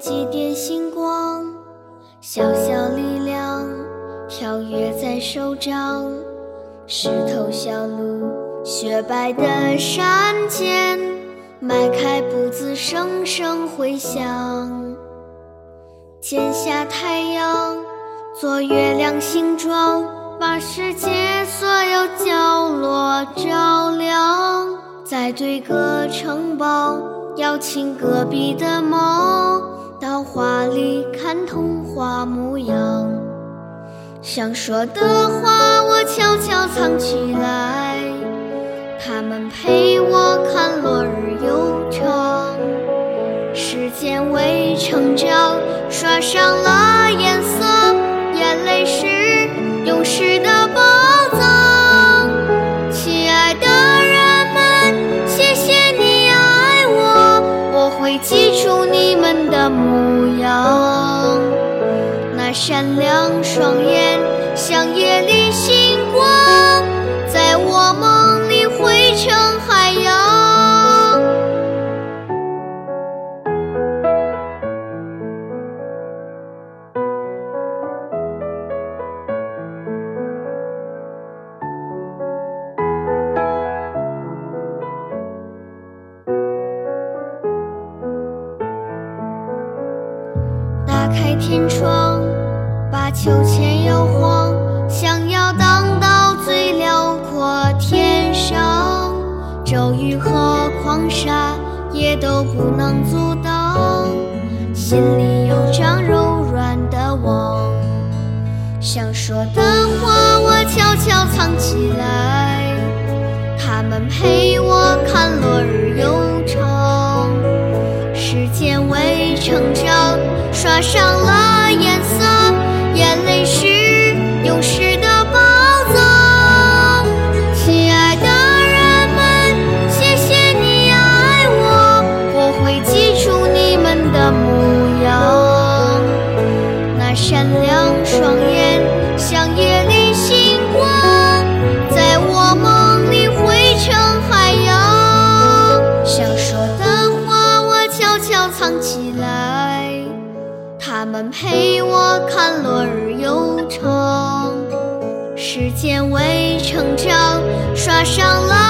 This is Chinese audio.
几点星光，小小力量跳跃在手掌。石头小路，雪白的山间，迈开步子，声声回响。剪下太阳，做月亮形状，把世界所有角落照亮。再对个城堡。邀请隔壁的猫童话模样，想说的话我悄悄藏起来。他们陪我看落日悠长，时间为成长刷上了颜色，眼泪是勇士的宝藏。亲爱的人们，谢谢你爱我，我。会记住你们的模样，那闪亮双眼像夜里星光，在我梦里汇成海洋。打开天窗，把秋千摇晃，想要荡到最辽阔天上。骤雨和狂沙也都不能阻挡，心里有张柔软的网。想说的话我悄悄藏起来，他们陪我看落日悠长，时间为成长。刷上了颜色，们陪我看落日悠长，时间为成长刷上了